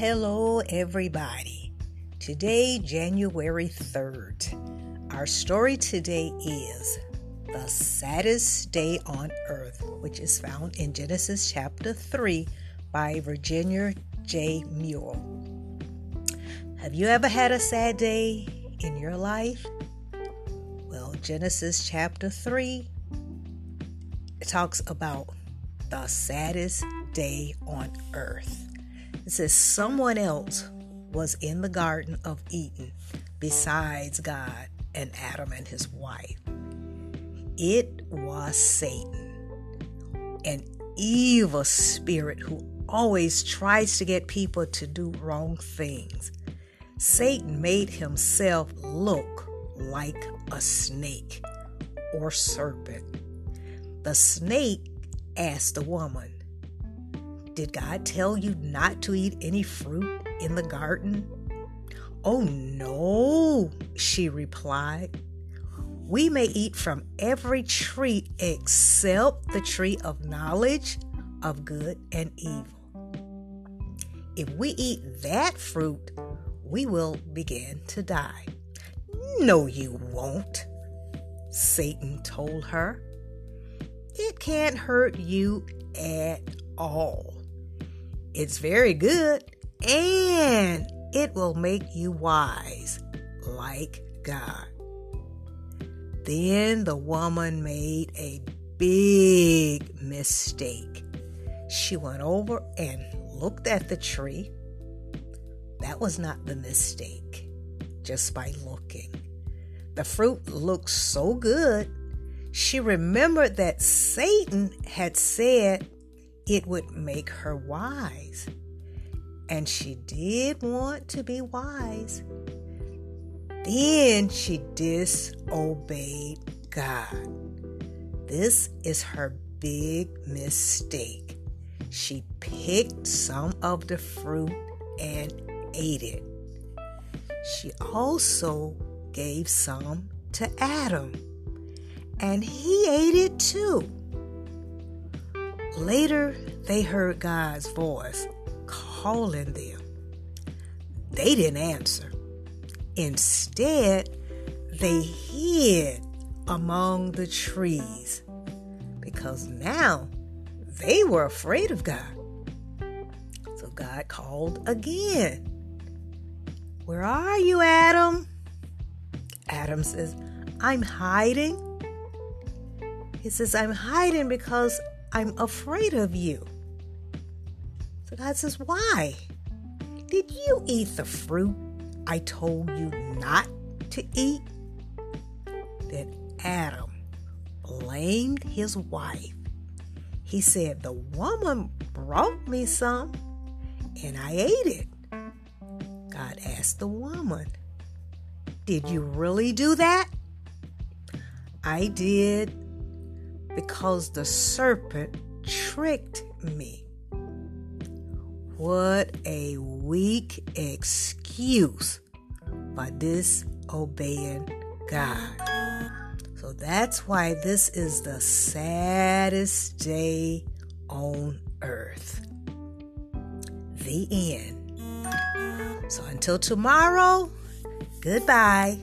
hello, everybody. Today, January 3rd, our story today is The Saddest Day on Earth, which is found in Genesis chapter 3 by Virginia J. Muir. Have you ever had a sad day in your life? Well, Genesis chapter 3 talks about the saddest day on earth. It says someone else was in the Garden of Eden besides God and Adam and his wife. It was Satan, an evil spirit who always tries to get people to do wrong things. Satan made himself look like a snake or serpent. The snake asked the woman, did God tell you not to eat any fruit in the garden? Oh, no, she replied. We may eat from every tree except the tree of knowledge of good and evil. If we eat that fruit, we will begin to die. No, you won't, Satan told her. It can't hurt you at all. It's very good and it will make you wise like God. Then the woman made a big mistake. She went over and looked at the tree. That was not the mistake, just by looking. The fruit looked so good. She remembered that Satan had said it would make her wise. And she did want to be wise. Then she disobeyed God. This is her big mistake. She picked some of the fruit and ate it. She also gave some to Adam, and he ate it too. Later, they heard God's voice calling them. They didn't answer. Instead, they hid among the trees because now they were afraid of God. So God called again. Where are you, Adam? Adam says, I'm hiding. He says, I'm hiding because I'm afraid of you. So God says, Why? Did you eat the fruit I told you not to eat? Then Adam blamed his wife. He said, The woman brought me some and I ate it. God asked the woman, Did you really do that? I did because the serpent tricked me. What a weak excuse by disobeying God. So that's why this is the saddest day on earth. The end. So until tomorrow, goodbye.